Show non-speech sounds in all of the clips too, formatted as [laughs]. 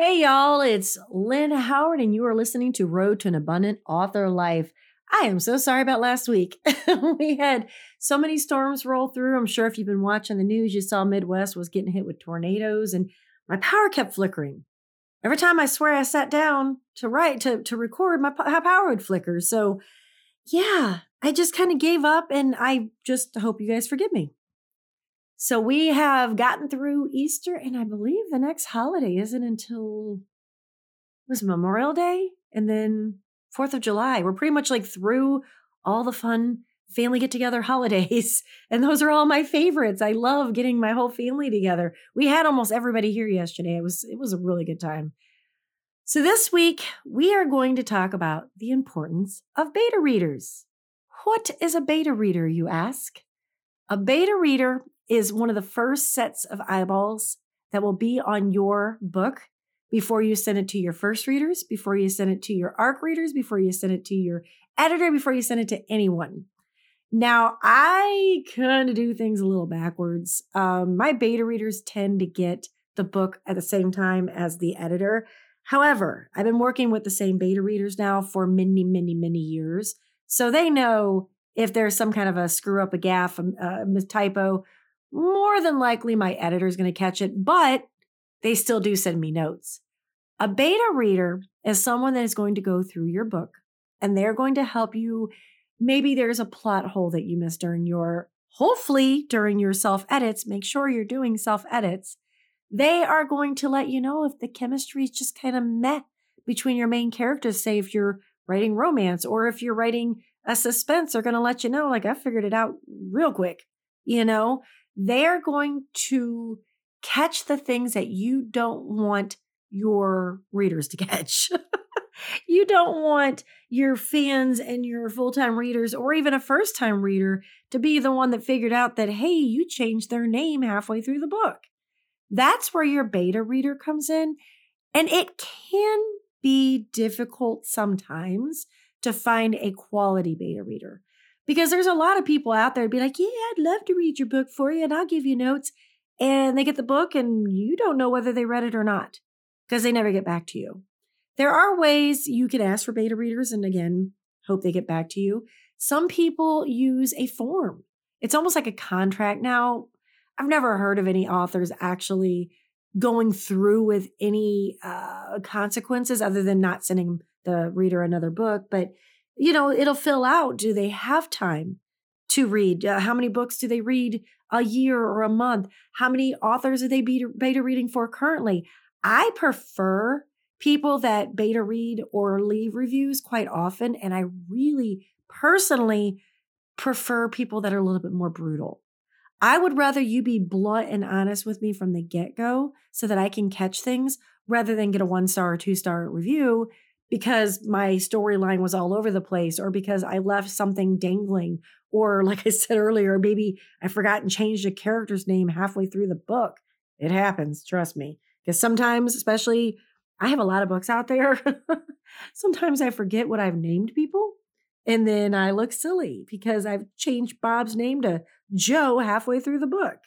Hey, y'all, it's Lynn Howard, and you are listening to Road to an Abundant Author Life. I am so sorry about last week. [laughs] we had so many storms roll through. I'm sure if you've been watching the news, you saw Midwest was getting hit with tornadoes, and my power kept flickering. Every time I swear I sat down to write, to, to record, my power would flicker. So, yeah, I just kind of gave up, and I just hope you guys forgive me. So we have gotten through Easter, and I believe the next holiday isn't until was Memorial Day and then Fourth of July. We're pretty much like through all the fun family get together [laughs] holidays, and those are all my favorites. I love getting my whole family together. We had almost everybody here yesterday. It was it was a really good time. So this week we are going to talk about the importance of beta readers. What is a beta reader, you ask? A beta reader is one of the first sets of eyeballs that will be on your book before you send it to your first readers, before you send it to your ARC readers, before you send it to your editor, before you send it to anyone. Now, I kind of do things a little backwards. Um, my beta readers tend to get the book at the same time as the editor. However, I've been working with the same beta readers now for many, many, many years. So they know if there's some kind of a screw up, a gaffe, a, a typo, more than likely my editor is going to catch it, but they still do send me notes. A beta reader is someone that is going to go through your book and they're going to help you. Maybe there's a plot hole that you missed during your, hopefully, during your self edits. Make sure you're doing self edits. They are going to let you know if the chemistry is just kind of met between your main characters. Say, if you're writing romance or if you're writing a suspense, they're going to let you know, like, I figured it out real quick, you know? They're going to catch the things that you don't want your readers to [laughs] catch. you don't want your fans and your full time readers, or even a first time reader, to be the one that figured out that, hey, you changed their name halfway through the book. That's where your beta reader comes in. And it can be difficult sometimes to find a quality beta reader because there's a lot of people out there be like, yeah, I'd love to read your book for you and I'll give you notes. And they get the book and you don't know whether they read it or not because they never get back to you. There are ways you can ask for beta readers and again, hope they get back to you. Some people use a form. It's almost like a contract. Now, I've never heard of any authors actually going through with any uh, consequences other than not sending the reader another book. But you know, it'll fill out. Do they have time to read? Uh, how many books do they read a year or a month? How many authors are they beta, beta reading for currently? I prefer people that beta read or leave reviews quite often. And I really personally prefer people that are a little bit more brutal. I would rather you be blunt and honest with me from the get go so that I can catch things rather than get a one star or two star review because my storyline was all over the place or because I left something dangling or [laughs] like I said earlier maybe I forgot and changed a character's name halfway through the book. It happens, trust me. Because sometimes especially I have a lot of books out there. [laughs] sometimes I forget what I've named people and then I look silly because I've changed Bob's name to Joe halfway through the book.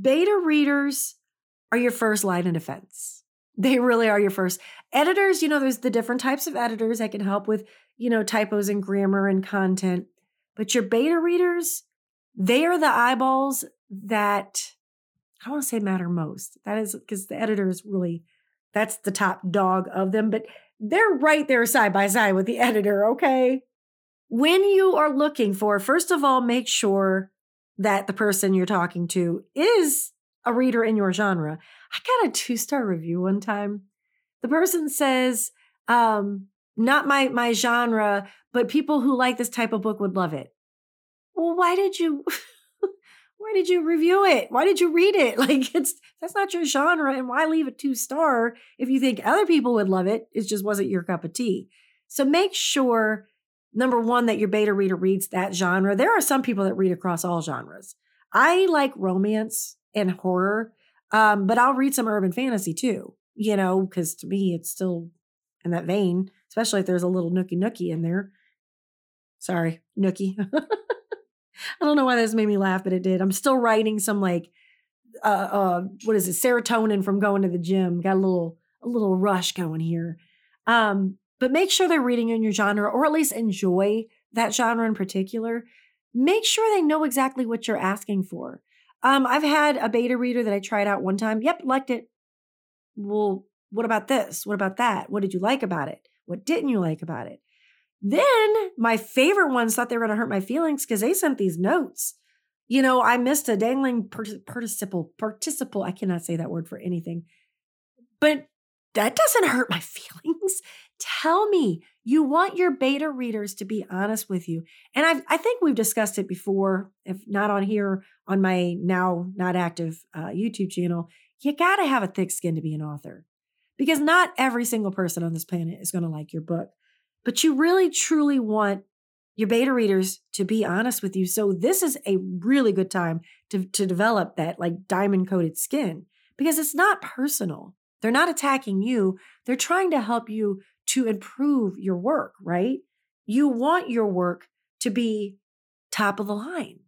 Beta readers are your first line of defense they really are your first editors. You know, there's the different types of editors that can help with, you know, typos and grammar and content. But your beta readers, they are the eyeballs that I don't want to say matter most. That is because the editor is really, that's the top dog of them, but they're right there side by side with the [laughs] editor, okay? When you are looking for, first of all, make sure that the person you're talking to is a reader in your genre. I got a two star review one time. The person says, um, not my my genre, but people who like this type of book would love it. Well, why did you [laughs] why did you review it? Why did you read it? [laughs] Like it's that's not your genre and why leave a two star if you think other people would love it? It just wasn't your cup of tea. So make sure number 1 that your beta reader reads that genre. There are some people that read across all genres. I like romance and horror. Um, but I'll read some urban fantasy too, you know, because to me it's still in that vein, especially if there's a little nookie nookie in there. Sorry, nookie. [laughs] I don't know why this made me laugh, but it did. I'm still writing some like uh uh what is it, serotonin from going to the gym. Got a little a little rush going here. Um, but make sure they're reading in your genre or at least enjoy that genre in particular. Make sure they know exactly what you're asking for. Um, I've had a beta reader that I tried out one time. Yep, liked it. Well, what about this? What about that? What did you like about it? What didn't you like about it? Then my favorite ones thought they were going to hurt my feelings because they sent these notes. You know, I missed a dangling participle, participle. I cannot say that word for anything. But that doesn't hurt my [laughs] feelings. Tell me you want your beta readers to be honest with you. And I've, I think we've discussed it before, if not on here, on my now not active uh, YouTube channel. You got to have a thick skin to be an author because not every single person on this planet is going to like your book. But you really, truly want your beta readers to be honest with you. So this is a really good time to, to develop that like diamond coated skin because it's not personal. They're not attacking you. They're trying to help you to improve your work, right? You want your work to be top of the line.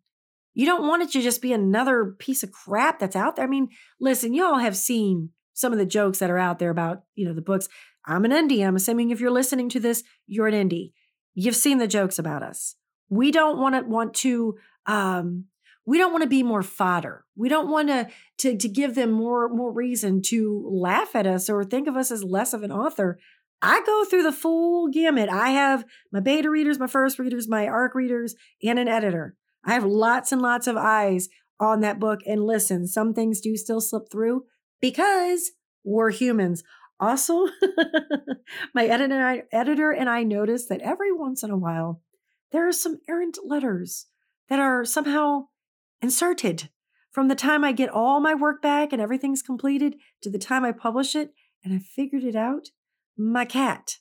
You don't want it to just be another piece of crap that's out there. I mean, listen, y'all have seen some of the jokes that are out there about, you know, the books. I'm an indie. I'm assuming if you're listening to this, you're an indie. You've seen the jokes about us. We don't want to want to um we don't want to be more fodder. We don't want to, to to give them more more reason to laugh at us or think of us as less of an author. I go through the full gamut. I have my beta readers, my first readers, my ARC readers, and an editor. I have lots and lots of eyes on that book. And listen, some things do still slip through because we're humans. Also, [laughs] my editor, editor and I noticed that every once in a while, there are some errant letters that are somehow inserted from the time I get all my work back and everything's completed to the time I publish it. And I figured it out my cat.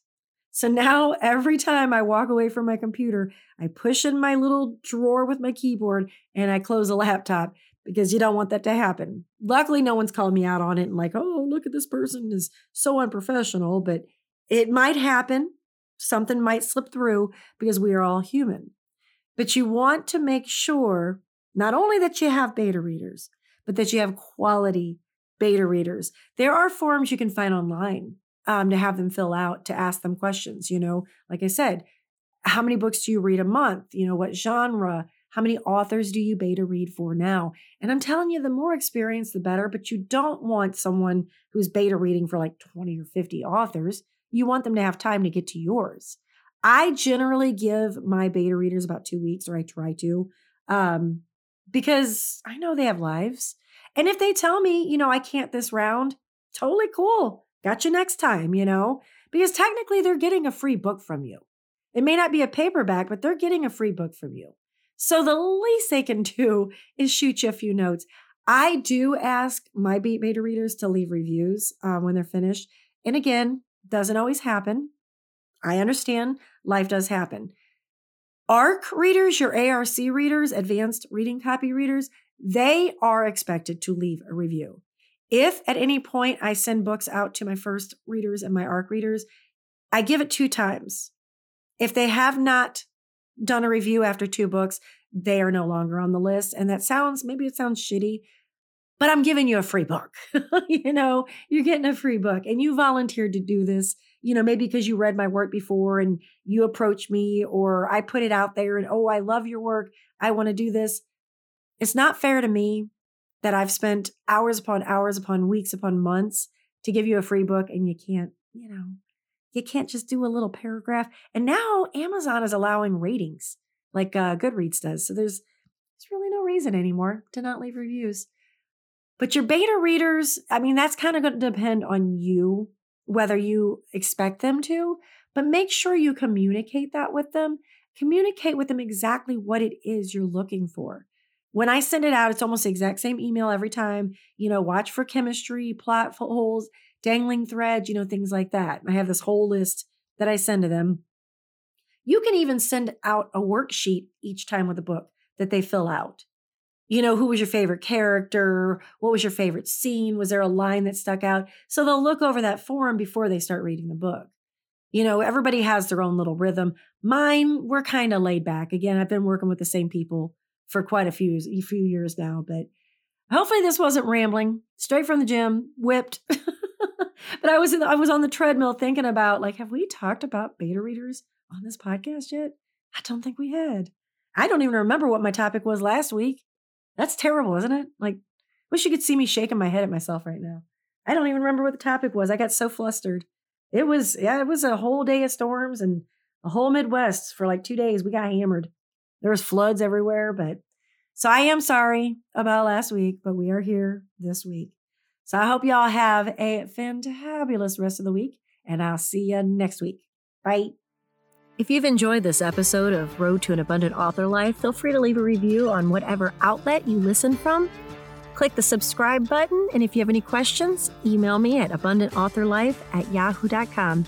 So now every time I walk away from my computer, I push in my little drawer with my keyboard and I close a laptop because you don't want that to happen. Luckily, no one's called me out on it and like, oh, look at this person is so unprofessional, but it might happen. Something might slip through because we are all human. But you want to make sure not only that you have beta readers, but that you have quality beta readers. There are forums you can find online um, to have them fill out to ask them questions. You know, like I said, how many books do you read a month? You know, what genre? How many authors do you beta read for now? And I'm telling you, the more experience, the better. But you don't want someone who's beta reading for like 20 or 50 authors. You want them to have time to get to yours. I generally give my beta readers about two weeks, or I try to, um, because I know they have lives. And if they tell me, you know, I can't this round, totally cool. Got you next time, you know, because technically they're getting a free book from you. It may not be a paperback, but they're getting a free book from you. So the least they can [laughs] do is shoot you a few notes. I do ask my beat beta readers to leave reviews um, when they're finished. And again, doesn't always happen. I understand life does happen. ARC readers, your ARC readers, advanced reading copy readers, they are expected to leave a review. If at any point I send books out to my first readers and my ARC readers, I give it two times. If they have not done a review after two books, they are no longer on the list. And that sounds, maybe it sounds shitty, but I'm giving you a free book. [laughs] you know, you're getting a free book and you volunteered to do this, you know, maybe because you read my work before and you approached me or I put it out there and, oh, I love your work. I want to do this. It's not fair to me that I've spent hours upon hours upon weeks upon months to give you a free book and you can't, you know, you can't just do a little paragraph. And now Amazon is allowing ratings like uh, Goodreads does. So there's there's really no reason anymore to not leave reviews. But your beta readers, I mean, that's kind of going to depend on you whether you expect them to, but make sure you communicate that with them. Communicate with them exactly what it is you're looking for. When I send it out, it's almost the exact same email every time. You know, watch for chemistry, plot holes, dangling threads, you know, things like that. I have this whole list that I send to them. You can even send out a worksheet each time with a book that they fill out. You know, who was your favorite character? What was your favorite scene? Was there a line that stuck out? So they'll look over that form before they start reading the book. You know, everybody has their own little rhythm. Mine, we're kind of laid back. Again, I've been working with the same people for quite a few a few years now, but hopefully this wasn't rambling. Straight from the gym, whipped. [laughs] but I was the, I was on the treadmill thinking about like, have we talked about beta readers on this podcast yet? I don't think we had. I don't even remember what my topic was last week. That's terrible, isn't it? Like, wish you could see me shaking my head at myself right now. I don't even remember what the topic was. I got so flustered. It was yeah, it was a whole day of storms and a whole Midwest for like two days. We got hammered. There was floods everywhere, but so I am sorry about last week, but we are here this week. So I hope y'all have a fantabulous rest of the week, and I'll see you next week. Bye. If you've enjoyed this episode of Road to an Abundant Author Life, feel free to leave a review on whatever outlet you listen from. Click the subscribe button, and if you have any questions, email me at abundantauthorlife at yahoo.com.